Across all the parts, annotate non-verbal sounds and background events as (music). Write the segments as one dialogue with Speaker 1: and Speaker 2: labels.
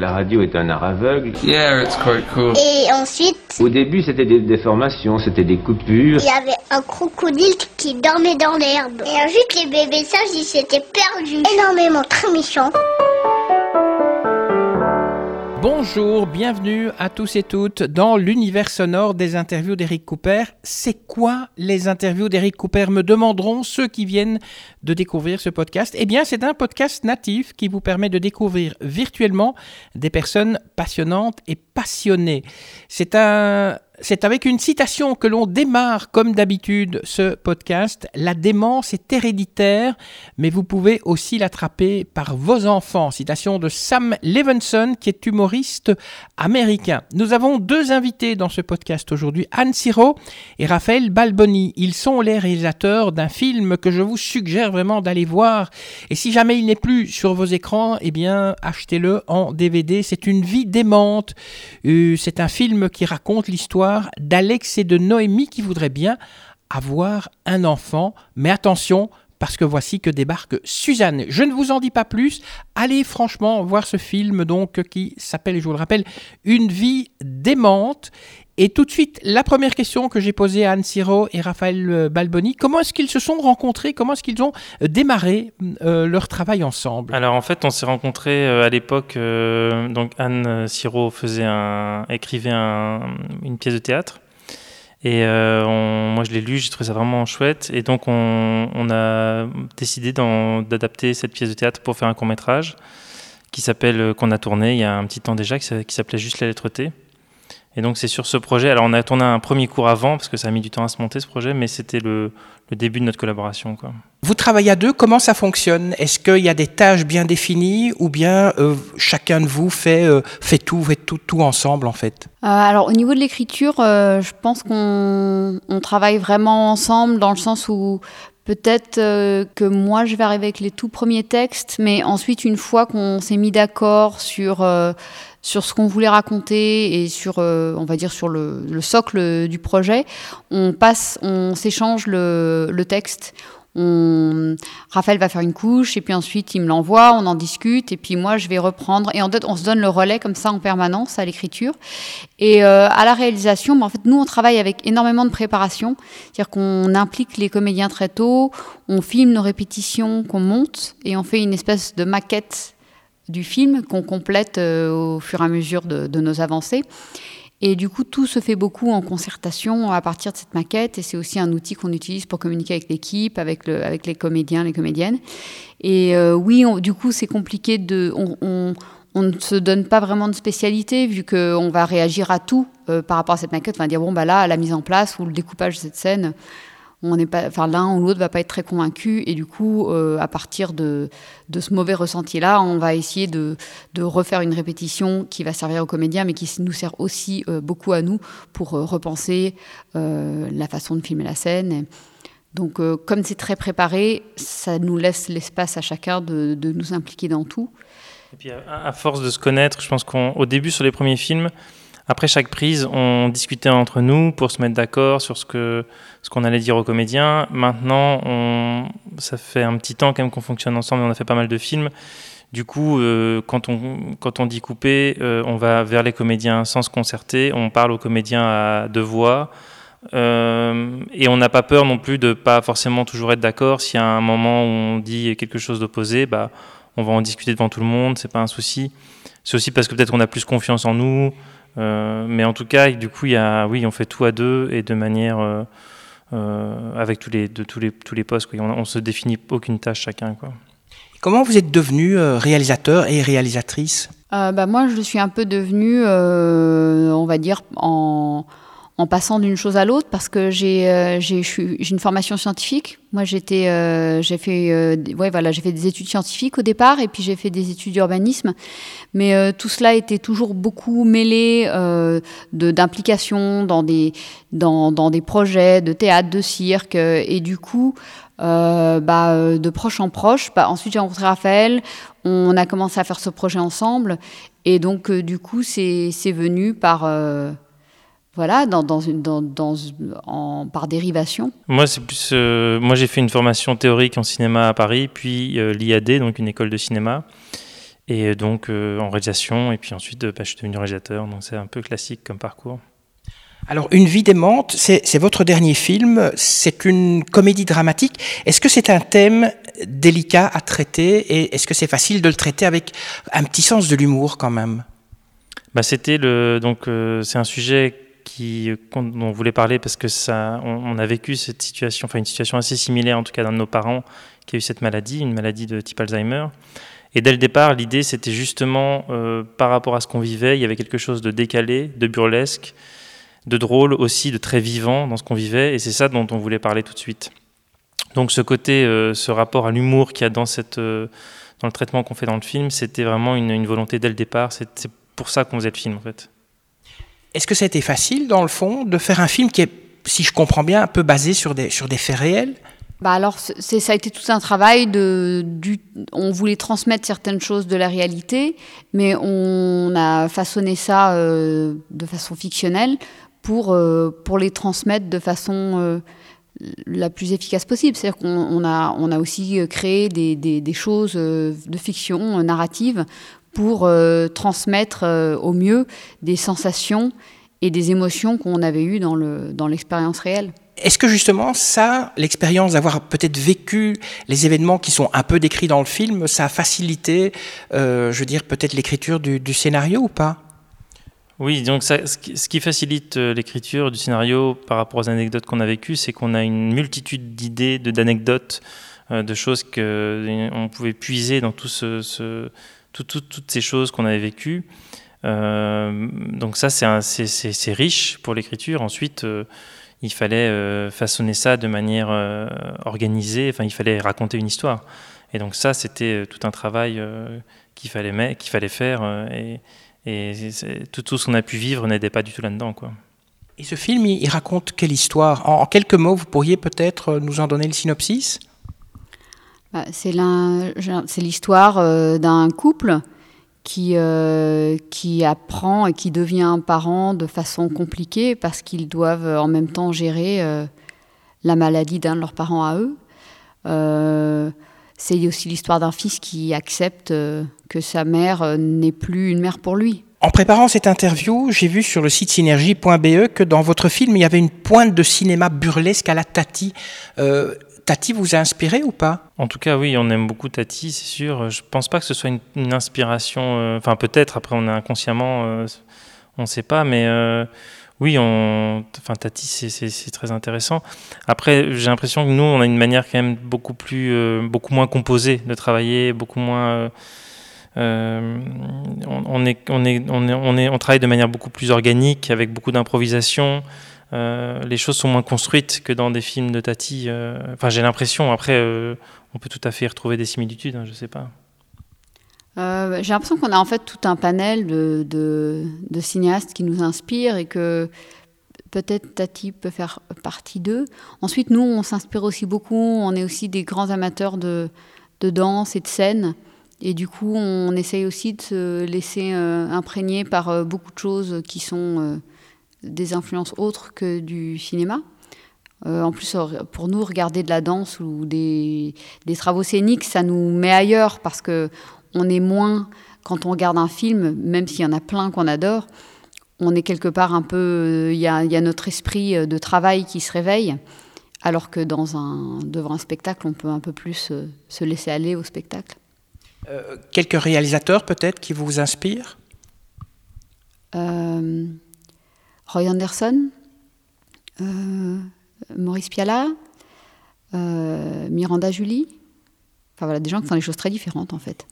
Speaker 1: La radio est un art aveugle.
Speaker 2: Yeah, it's quite cool.
Speaker 3: Et ensuite,
Speaker 1: Au début, c'était des déformations, c'était des coupures.
Speaker 3: il y avait un crocodile qui dormait dans l'herbe. Et ensuite, les bébés sages, ils s'étaient perdus. Énormément, très méchants.
Speaker 4: Bonjour, bienvenue à tous et toutes dans l'univers sonore des interviews d'Eric Cooper. C'est quoi les interviews d'Eric Cooper me demanderont ceux qui viennent de découvrir ce podcast Eh bien, c'est un podcast natif qui vous permet de découvrir virtuellement des personnes passionnantes et passionnées. C'est c'est avec une citation que l'on démarre, comme d'habitude, ce podcast. La démence est héréditaire, mais vous pouvez aussi l'attraper par vos enfants. Citation de Sam Levinson, qui est humoriste américain. Nous avons deux invités dans ce podcast aujourd'hui, Anne Siro et Raphaël Balboni. Ils sont les réalisateurs d'un film que je vous suggère vraiment d'aller voir. Et si jamais il n'est plus sur vos écrans, eh bien, achetez-le en DVD. C'est une vie démente. Euh, c'est un film qui raconte l'histoire d'Alex et de Noémie qui voudraient bien avoir un enfant. Mais attention, parce que voici que débarque Suzanne. Je ne vous en dis pas plus. Allez franchement voir ce film donc qui s'appelle, je vous le rappelle, Une vie démente. Et tout de suite, la première question que j'ai posée à Anne Siro et Raphaël Balboni, comment est-ce qu'ils se sont rencontrés? Comment est-ce qu'ils ont démarré euh, leur travail ensemble?
Speaker 5: Alors en fait, on s'est rencontrés euh, à l'époque. euh, donc Anne Siro faisait écrivait un- une pièce de théâtre. Et euh, moi, je l'ai lu, j'ai trouvé ça vraiment chouette. Et donc, on, on a décidé d'adapter cette pièce de théâtre pour faire un court métrage qui s'appelle, euh, qu'on a tourné il y a un petit temps déjà, qui s'appelait juste la lettre T. Et donc, c'est sur ce projet. Alors, on a tourné un premier cours avant, parce que ça a mis du temps à se monter ce projet, mais c'était le, le début de notre collaboration. Quoi.
Speaker 4: Vous travaillez à deux, comment ça fonctionne? Est-ce qu'il y a des tâches bien définies ou bien euh, chacun de vous fait, euh, fait tout, fait tout, tout ensemble en fait?
Speaker 6: Euh, alors au niveau de l'écriture, euh, je pense qu'on on travaille vraiment ensemble dans le sens où peut-être euh, que moi je vais arriver avec les tout premiers textes, mais ensuite une fois qu'on s'est mis d'accord sur euh, sur ce qu'on voulait raconter et sur euh, on va dire sur le, le socle du projet, on passe, on s'échange le, le texte. On... Raphaël va faire une couche et puis ensuite il me l'envoie, on en discute et puis moi je vais reprendre et en fait on se donne le relais comme ça en permanence à l'écriture. Et euh, à la réalisation, bah, en fait, nous, on travaille avec énormément de préparation. C'est-à-dire qu'on implique les comédiens très tôt, on filme nos répétitions, qu'on monte, et on fait une espèce de maquette du film qu'on complète euh, au fur et à mesure de nos avancées. Et du coup, tout se fait beaucoup en concertation à partir de cette maquette. Et c'est aussi un outil qu'on utilise pour communiquer avec l'équipe, avec, le, avec les comédiens, les comédiennes. Et euh, oui, du coup, c'est compliqué de. On ne se donne pas vraiment de spécialité vu qu'on va réagir à tout euh, par rapport à cette maquette. On va dire bon bah là la mise en place ou le découpage de cette scène, on n'est pas, enfin l'un ou l'autre va pas être très convaincu et du coup euh, à partir de, de ce mauvais ressenti là, on va essayer de, de refaire une répétition qui va servir aux comédiens mais qui nous sert aussi euh, beaucoup à nous pour euh, repenser la façon de filmer la scène. Donc comme c'est très préparé, ça nous laisse l'espace à chacun de, de nous impliquer dans tout.
Speaker 5: Et puis à force de se connaître, je pense qu'au début sur les premiers films, après chaque prise, on discutait entre nous pour se mettre d'accord sur ce que ce qu'on allait dire aux comédiens. Maintenant, ça fait un petit temps quand même qu'on fonctionne ensemble. On a fait pas mal de films. Du coup, euh, quand on quand on dit couper, euh, on va vers les comédiens sans se concerter. On parle aux comédiens à deux voix. Euh, et on n'a pas peur non plus de pas forcément toujours être d'accord. S'il y a un moment où on dit quelque chose d'opposé, bah, on va en discuter devant tout le monde, c'est pas un souci. C'est aussi parce que peut-être on a plus confiance en nous. Euh, mais en tout cas, du coup, il y a, oui, on fait tout à deux et de manière euh, euh, avec tous les, de tous les, tous les postes. Quoi. On, on se définit aucune tâche chacun. Quoi.
Speaker 4: Comment vous êtes devenus euh, réalisateur et réalisatrice?
Speaker 6: Euh, bah, moi, je suis un peu devenue, euh, on va dire, en, en passant d'une chose à l'autre, parce que j'ai euh, une formation scientifique. Moi, j'étais, euh, j'ai fait, euh, ouais, voilà, fait des études scientifiques au départ, et puis j'ai fait des études d'urbanisme. Mais euh, tout cela était toujours beaucoup mêlé de- dans des, dans, dans des projets de théâtre, de cirque, et du coup. bah, de proche en proche. Bah, ensuite, j'ai rencontré Raphaël. On a commencé à faire ce projet ensemble. Et donc, du coup, c'est venu par, voilà, dans, dans une, dans, dans, en, par dérivation.
Speaker 5: Moi, c'est plus. euh, moi, j'ai fait une formation théorique en cinéma à Paris, puis euh, l'IAD, donc une école de cinéma. Et donc en réalisation, et puis ensuite bah, je suis devenu réalisateur, donc c'est un peu classique comme parcours.
Speaker 4: Alors, Une vie d'aimante, c'est votre dernier film, c'est une comédie dramatique. Est-ce que c'est un thème délicat à traiter et est-ce que c'est facile de le traiter avec un petit sens de l'humour quand même?
Speaker 5: Bah, C'était le donc euh, c'est un sujet dont on voulait parler parce que ça on, a vécu cette situation, enfin une situation assez similaire en tout cas dans nos parents qui a eu cette maladie, une maladie de type Alzheimer. Et dès le départ, l'idée c'était justement euh, par rapport à ce qu'on vivait, il y avait quelque chose de décalé, de burlesque de drôle aussi, de très vivant dans ce qu'on vivait, et c'est ça dont on voulait parler tout de suite. Donc ce côté, euh, ce rapport à l'humour qu'il y a dans, cette, euh, dans le traitement qu'on fait dans le film, c'était vraiment une, volonté dès le départ, c'est pour ça qu'on faisait le film en fait.
Speaker 4: Est-ce que ça a été facile dans le fond de faire un film qui est, si je comprends bien, un peu basé sur des, sur des faits réels?
Speaker 6: Bah alors, ça a été tout un travail on voulait transmettre certaines choses de la réalité, mais on a façonné ça euh, de façon fictionnelle pour, euh, pour les transmettre de façon euh, la plus efficace possible. C'est-à-dire qu'on a, on a aussi créé des, des, choses euh, de fiction narrative pour transmettre au mieux des sensations et des émotions qu'on avait eues dans, le, dans l'expérience réelle.
Speaker 4: Est-ce que justement ça, l'expérience d'avoir peut-être vécu les événements qui sont un peu décrits dans le film, ça a facilité, je veux dire, peut-être l'écriture du, du scénario ou pas?
Speaker 5: Oui, donc ça, ce, qui, facilite euh, l'écriture du scénario par rapport aux anecdotes qu'on a vécues, c'est qu'on a une multitude d'idées, d'anecdotes, euh, de choses qu'on euh, pouvait puiser dans tout ce, toutes ces choses qu'on avait vécues. donc ça, c'est riche pour l'écriture. Ensuite, il fallait façonner ça de manière organisée. Enfin, il fallait raconter une histoire. Et donc ça, c'était tout un travail qu'il fallait, faire. et, tout, ce qu'on a pu vivre n'aidait pas du tout là-dedans.
Speaker 4: Et ce film, il, raconte quelle histoire? En, quelques mots, vous pourriez peut-être euh, nous en donner le synopsis?
Speaker 6: C'est l'histoire euh, d'un couple qui, euh, qui apprend et qui devient parent de façon compliquée parce qu'ils doivent en même temps gérer la maladie d'un de leurs parents à eux. C'est aussi l'histoire d'un fils qui accepte euh, que sa mère euh, n'est plus une mère pour lui.
Speaker 4: En préparant cette interview, j'ai vu sur le site synergie.be que dans votre film, il y avait une pointe de cinéma burlesque à la Tati. Euh, Tati vous a inspiré ou pas?
Speaker 5: En tout cas, oui, on aime beaucoup Tati, c'est sûr. Je pense pas que ce soit une, inspiration. Enfin, peut-être. Après, on est inconsciemment, on ne sait pas, mais oui, on, enfin Tati, c'est très intéressant. Après, j'ai l'impression que nous, on a une manière quand même beaucoup plus, euh, beaucoup moins composée de travailler, beaucoup moins. Euh, euh, on, est, on, est, on, est, on, est, on travaille de manière beaucoup plus organique, avec beaucoup d'improvisation. Les choses sont moins construites que dans des films de Tati. Enfin, j'ai l'impression. Après, on peut tout à fait y retrouver des similitudes. Hein, je sais pas.
Speaker 6: Euh, j'ai l'impression qu'on a en fait tout un panel de, cinéastes qui nous inspirent et que peut-être Tati peut faire partie d'eux. Ensuite, nous, on s'inspire aussi beaucoup. On est aussi des grands amateurs de, danse et de scène. Et du coup, on essaye aussi de se laisser euh, imprégner par euh, beaucoup de choses qui sont des influences autres que du cinéma. en plus, pour nous, regarder de la danse ou des, des, travaux scéniques, ça nous met ailleurs parce que on est moins, quand on regarde un film, même s'il y en a plein qu'on adore, on est quelque part un peu, il y a, notre esprit euh, de travail qui se réveille, alors que dans un, devant un spectacle, on peut un peu plus euh, se laisser aller au spectacle.
Speaker 4: Euh, quelques réalisateurs peut-être qui vous inspirent?
Speaker 6: Roy Anderson, Maurice Piala, Miranda Julie. Enfin voilà, des gens qui font des choses très différentes en fait.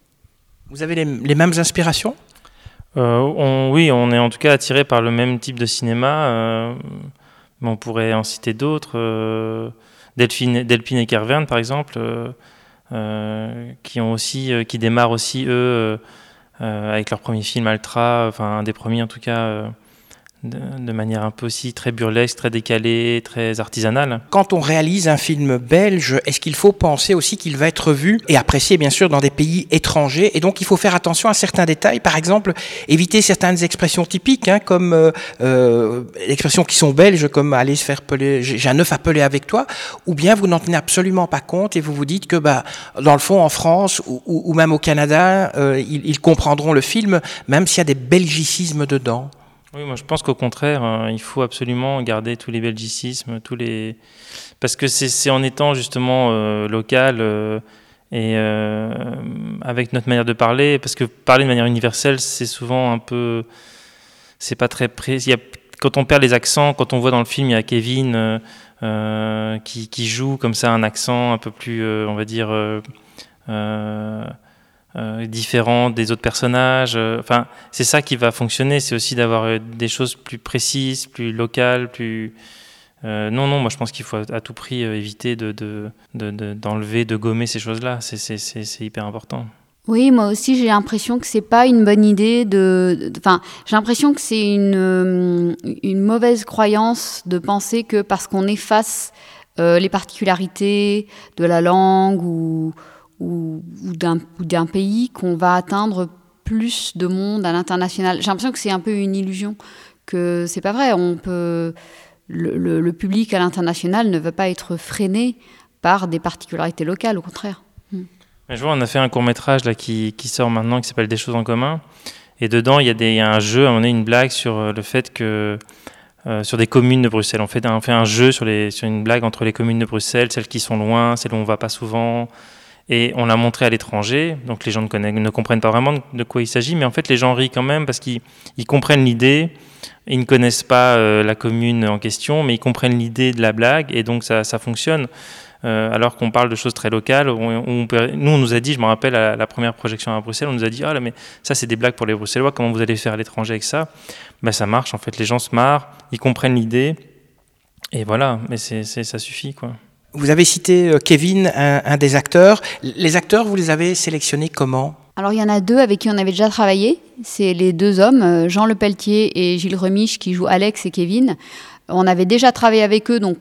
Speaker 4: Vous avez les, mêmes inspirations?
Speaker 5: Euh, Oui, on est en tout cas attiré par le même type de cinéma. Euh, mais on pourrait en citer d'autres. Euh, Delphine, Delphine, et Kervern, par exemple, qui, ont aussi, qui démarrent aussi, eux, avec leur premier film Altra, enfin un des premiers en tout cas, de, manière un peu aussi très burlesque, très décalée, très artisanale.
Speaker 4: Quand on réalise un film belge, est-ce qu'il faut penser aussi qu'il va être vu et apprécié bien sûr dans des pays étrangers? Et donc il faut faire attention à certains détails, par exemple éviter certaines expressions typiques hein, comme euh, euh, expressions qui sont belges comme aller se faire peler, j'ai un œuf à peler avec toi, ou bien vous n'en tenez absolument pas compte et vous vous dites que bah dans le fond en France ou, même au Canada euh, ils, ils comprendront le film même s'il y a des belgicismes dedans.
Speaker 5: Oui, moi je pense qu'au contraire, hein, il faut absolument garder tous les belgicismes, tous les parce que c'est en étant justement euh, local euh, et euh, avec notre manière de parler, parce que parler de manière universelle, c'est souvent un peu, c'est pas très précis. Quand on perd les accents, quand on voit dans le film, il y a Kevin qui, qui, joue comme ça un accent un peu plus, on va dire euh, différent des autres personnages. Euh, enfin, c'est ça qui va fonctionner. C'est aussi d'avoir euh, des choses plus précises, plus locales, plus. non, non, moi je pense qu'il faut à, tout prix éviter de, d'enlever, de, gommer ces choses-là. C'est, hyper important.
Speaker 6: Oui, moi aussi j'ai l'impression que c'est pas une bonne idée de. Enfin, j'ai l'impression que c'est une, une mauvaise croyance de penser que parce qu'on efface les particularités de la langue ou, ou, d'un pays qu'on va atteindre plus de monde à l'international. J'ai l'impression que c'est un peu une illusion, que c'est pas vrai. On peut, le, public à l'international ne veut pas être freiné par des particularités locales, au contraire.
Speaker 5: Hmm. Je vois, on a fait un court métrage là qui, sort maintenant qui s'appelle Des choses en commun. Et dedans, il y, a des, un jeu, on a une blague sur euh, le fait que euh, sur des communes de Bruxelles. On fait, un jeu sur, sur une blague entre les communes de Bruxelles, celles qui sont loin, celles où on va pas souvent, et on l'a montré à l'étranger, donc les gens ne, ne, comprennent pas vraiment de quoi il s'agit, mais en fait les gens rient quand même parce qu'ils comprennent l'idée, ils ne connaissent pas euh, la commune en question, mais ils comprennent l'idée de la blague et donc ça, ça fonctionne. Euh, alors qu'on parle de choses très locales, nous on nous a dit, je me rappelle à la première projection à Bruxelles, on nous a dit, ah là mais ça c'est des blagues pour les Bruxellois, comment vous allez faire à l'étranger avec ça? Ben, Ça marche en fait, les gens se marrent, ils comprennent l'idée, et voilà, mais c'est ça suffit quoi.
Speaker 4: Vous avez cité euh, Kevin, un, des acteurs. Les acteurs, vous les avez sélectionnés comment?
Speaker 6: Alors il y en a deux avec qui on avait déjà travaillé. C'est les deux hommes, euh, Jean Lepelletier et Gilles Remiche, qui jouent Alex et Kevin. On avait déjà travaillé avec eux, donc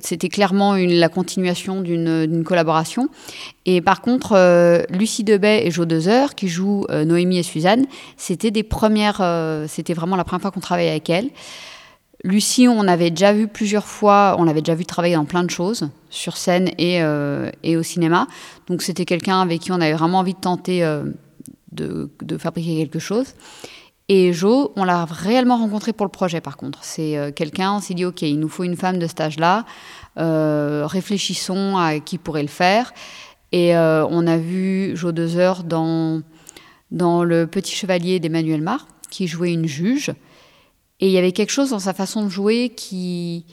Speaker 6: c'était clairement la continuation d'une collaboration. Et par contre, euh, Lucie Debay et Jo Dezer, qui jouent Noémie et Suzanne, c'était des premières, c'était vraiment la première fois qu'on travaillait avec elles. Lucie, on avait déjà vu plusieurs fois, on l'avait déjà vu travailler dans plein de choses, sur scène et, euh, au cinéma. Donc c'était quelqu'un avec qui on avait vraiment envie de tenter euh, de, fabriquer quelque chose. Et Jo, on l'a réellement rencontré pour le projet par contre. C'est euh, quelqu'un, on s'est dit, ok, il nous faut une femme de stage là réfléchissons à qui pourrait le faire. Et on a vu Jo Dezer dans, dans Le Petit Chevalier d'Emmanuel Mar, qui jouait une juge. Et il y avait quelque chose dans sa façon de jouer qui,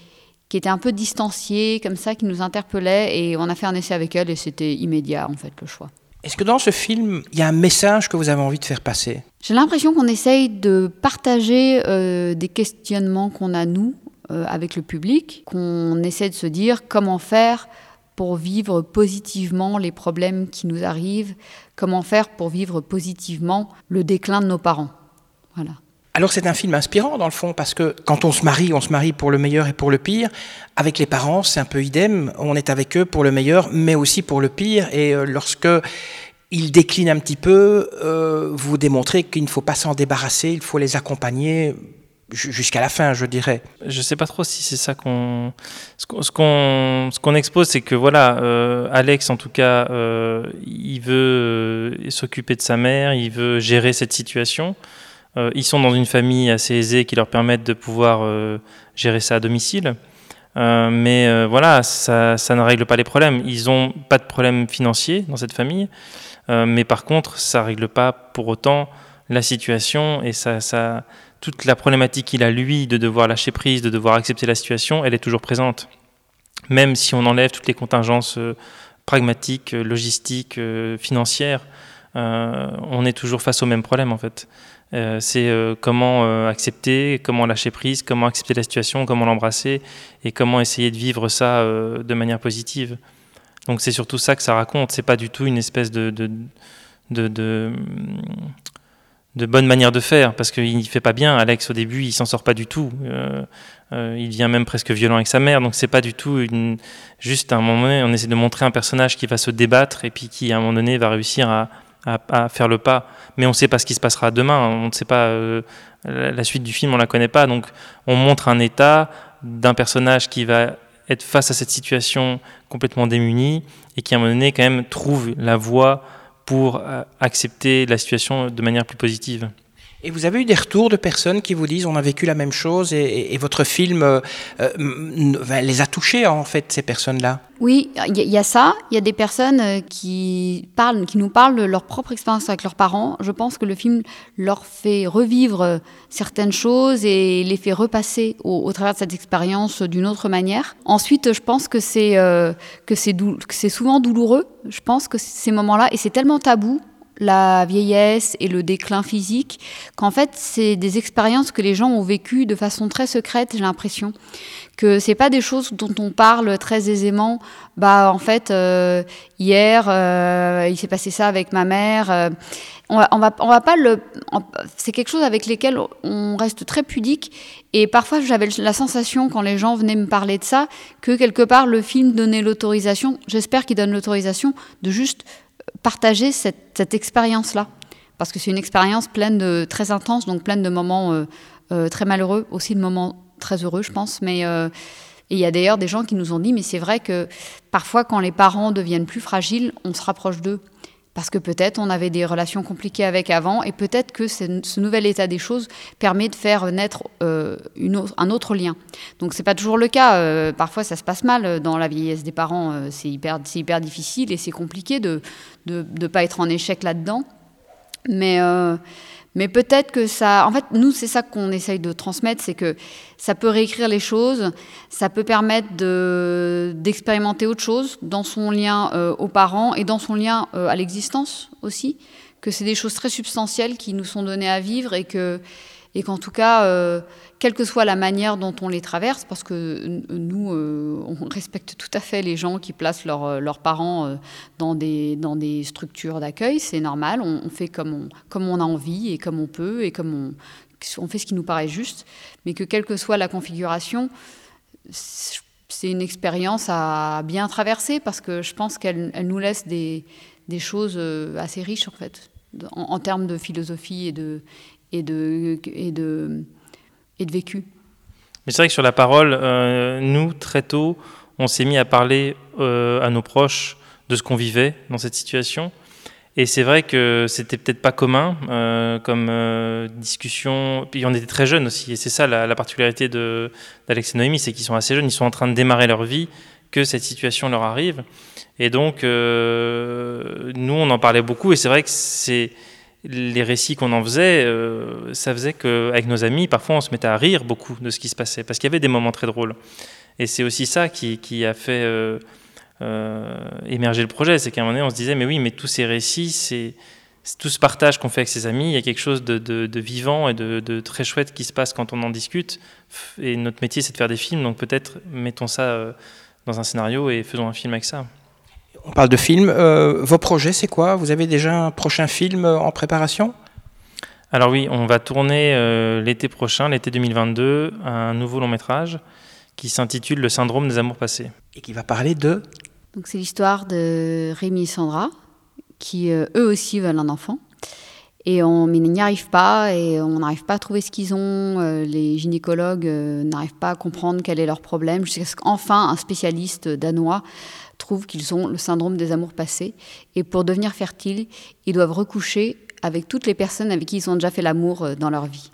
Speaker 6: qui était un peu distancié, comme ça, qui nous interpellait. Et on a fait un essai avec elle et c'était immédiat, en fait, le choix.
Speaker 4: Est-ce que dans ce film, il y a un message que vous avez envie de faire passer?
Speaker 6: J'ai l'impression qu'on essaye de partager euh, des questionnements qu'on a, nous, euh, avec le public, qu'on essaie de se dire comment faire pour vivre positivement les problèmes qui nous arrivent, comment faire pour vivre positivement le déclin de nos parents. Voilà.
Speaker 4: Alors c'est un film inspirant dans le fond, parce que quand on se marie, on se marie pour le meilleur et pour le pire. Avec les parents, c'est un peu idem, on est avec eux pour le meilleur, mais aussi pour le pire. Et euh, lorsque ils déclinent un petit peu, euh, vous démontrez qu'il ne faut pas s'en débarrasser, il faut les accompagner jusqu'à la fin, je dirais.
Speaker 5: Je ne sais pas trop si c'est ça qu'on... Ce qu'on ce qu'on expose, c'est que voilà, euh, Alex, en tout cas, il veut s'occuper de sa mère, il veut gérer cette situation. Euh, ils sont dans une famille assez aisée qui leur permettent de pouvoir euh, gérer ça à domicile. Euh, mais voilà, ça, ne règle pas les problèmes. Ils n'ont pas de problème financier dans cette famille, mais par contre, ça ne règle pas pour autant la situation et toute la problématique qu'il a lui de devoir lâcher prise, de devoir accepter la situation, elle est toujours présente. Même si on enlève toutes les contingences pragmatiques, logistiques, financières, on est toujours face au même problème en fait. Euh, c'est euh, comment euh, accepter, comment lâcher prise, comment accepter la situation, comment l'embrasser et comment essayer de vivre ça de manière positive. Donc c'est surtout ça que ça raconte. C'est pas du tout une espèce de, de, de, bonne manière de faire, parce qu'il ne fait pas bien. Alex, au début, il s'en sort pas du tout. il devient même presque violent avec sa mère, donc c'est pas du tout juste un moment donné, on essaie de montrer un personnage qui va se débattre et puis qui, à un moment donné, va réussir à, à, faire le pas. Mais on ne sait pas ce qui se passera demain. On ne sait pas euh, la suite du film, on la connaît pas. Donc on montre un état d'un personnage qui va être face à cette situation complètement démuni et qui à un moment donné quand même trouve la voie pour euh, accepter la situation de manière plus positive.
Speaker 4: Et vous avez eu des retours de personnes qui vous disent on a vécu la même chose et, votre film euh, euh, les a touchés en fait ces personnes-là?
Speaker 6: Oui, il y, a ça. Il y a des personnes euh, qui parlent, qui nous parlent de leur propre expérience avec leurs parents. Je pense que le film leur fait revivre certaines choses et les fait repasser au, travers de cette expérience d'une autre manière. Ensuite, je pense que c'est que c'est souvent douloureux. Je pense que ces moments-là et c'est tellement tabou la vieillesse et le déclin physique, qu'en fait, c'est des expériences que les gens ont vécues de façon très secrète, j'ai l'impression. Que c'est pas des choses dont on parle très aisément. Bah, en fait, euh, hier, euh, il s'est passé ça avec ma mère. Euh, on, va, on, va, on va pas le. C'est quelque chose avec lesquels on reste très pudique. Et parfois, j'avais la sensation, quand les gens venaient me parler de ça, que quelque part, le film donnait l'autorisation, j'espère qu'il donne l'autorisation, de juste partager cette, expérience-là. Parce que c'est une expérience pleine de très intense, donc pleine de moments euh, euh, très malheureux, aussi de moments très heureux, je pense. Mais euh, il y a d'ailleurs des gens qui nous ont dit, mais c'est vrai que parfois, quand les parents deviennent plus fragiles, on se rapproche d'eux parce que peut-être on avait des relations compliquées avec avant, et peut-être que ce nouvel état des choses permet de faire naître euh, un autre lien. Donc c'est pas toujours le cas. Euh, parfois ça se passe mal dans la vieillesse des parents. Euh, c'est hyper, hyper difficile et c'est compliqué de ne pas être en échec là-dedans. Mais mais peut-être que ça. En fait, nous, c'est ça qu'on essaye de transmettre c'est que ça peut réécrire les choses, ça peut permettre d'expérimenter autre chose dans son lien euh, aux parents et dans son lien euh, à l'existence aussi. Que c'est des choses très substantielles qui nous sont données à vivre et et qu'en tout cas, euh, quelle que soit la manière dont on les traverse, parce que nous, on respecte tout à fait les gens qui placent euh, leurs parents dans, des, dans des structures d'accueil, c'est normal, on, fait comme on, a envie et comme on peut et comme on, fait ce qui nous paraît juste, mais que quelle que soit la configuration, c'est une expérience à bien traverser parce que je pense qu'elle nous laisse des, choses assez riches en fait, en, termes de philosophie et de vécu.
Speaker 5: Mais c'est vrai que sur la parole, euh, nous, très tôt, on s'est mis à parler euh, à nos proches de ce qu'on vivait dans cette situation. Et c'est vrai que c'était peut-être pas commun euh, comme discussion. Puis on était très jeunes aussi. Et c'est ça la, particularité d'Alex et Noémie, c'est qu'ils sont assez jeunes, ils sont en train de démarrer leur vie, que cette situation leur arrive. Et donc, nous, on en parlait beaucoup. Et c'est vrai que c'est les récits qu'on en faisait, euh, ça faisait qu'avec nos amis, parfois on se mettait à rire beaucoup de ce qui se passait, parce qu'il y avait des moments très drôles. Et c'est aussi ça qui, a fait euh, euh, émerger le projet, c'est qu'à un moment donné on se disait, mais oui, mais tous ces récits, c'est tout ce partage qu'on fait avec ses amis, il y a quelque chose de, vivant et de, de, très chouette qui se passe quand on en discute. Et notre métier, c'est de faire des films, donc peut-être mettons ça dans un scénario et faisons un film avec ça.
Speaker 4: On parle de films. Euh, vos projets, c'est quoi? Vous avez déjà un prochain film euh, en préparation?
Speaker 5: Alors oui, on va tourner euh, l'été prochain, l'été 2022, un nouveau long métrage qui s'intitule Le syndrome des amours passés.
Speaker 4: Et qui va parler de?
Speaker 6: Donc c'est l'histoire de Rémi et Sandra, qui eux aussi veulent un enfant. Et on n'y arrive pas, et on n'arrive pas à trouver ce qu'ils ont. les gynécologues n'arrivent pas à comprendre quel est leur problème, jusqu'à ce qu'enfin un spécialiste danois trouvent qu'ils ont le syndrome des amours passés. Et pour devenir fertiles, ils doivent recoucher avec toutes les personnes avec qui ils ont déjà fait l'amour euh, dans leur vie.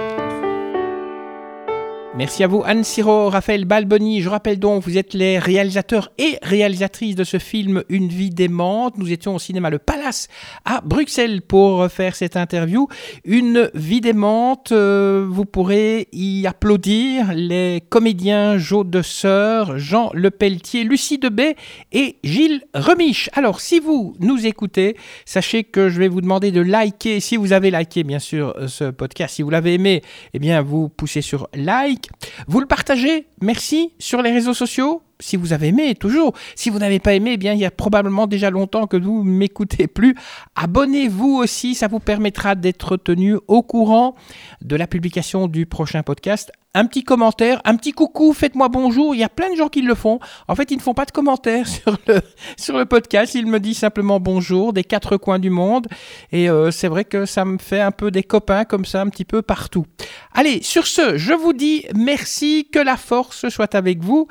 Speaker 4: Merci à vous Anne Siro, Raphaël Balboni. Je rappelle donc, vous êtes les réalisateurs et réalisatrices de ce film Une vie démente. Nous étions au cinéma Le Palace à Bruxelles pour faire cette interview. Une vie démente, euh, vous pourrez y applaudir les comédiens Jo de Sœur, Jean Lepelletier, Lucie Debay et Gilles Remiche. Alors, si vous nous écoutez, sachez que je vais vous demander de liker, si vous avez liké bien sûr ce podcast, si vous l'avez aimé, eh bien vous poussez sur like vous le partagez, merci, sur les réseaux sociaux si vous avez aimé, toujours. Si vous n'avez pas aimé, eh bien, il y a probablement déjà longtemps que vous m'écoutez plus. Abonnez-vous aussi, ça vous permettra d'être tenu au courant de la publication du prochain podcast. Un petit commentaire, un petit coucou, faites-moi bonjour. Il y a plein de gens qui le font. En fait, ils ne font pas de commentaires (laughs) sur le, sur le podcast. Ils me disent simplement bonjour des quatre coins du monde. Et euh, c'est vrai que ça me fait un peu des copains comme ça, un petit peu partout. Allez, sur ce, je vous dis merci, que la force soit avec vous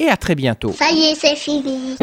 Speaker 4: et à très bientôt.
Speaker 3: Ça y est, c'est fini.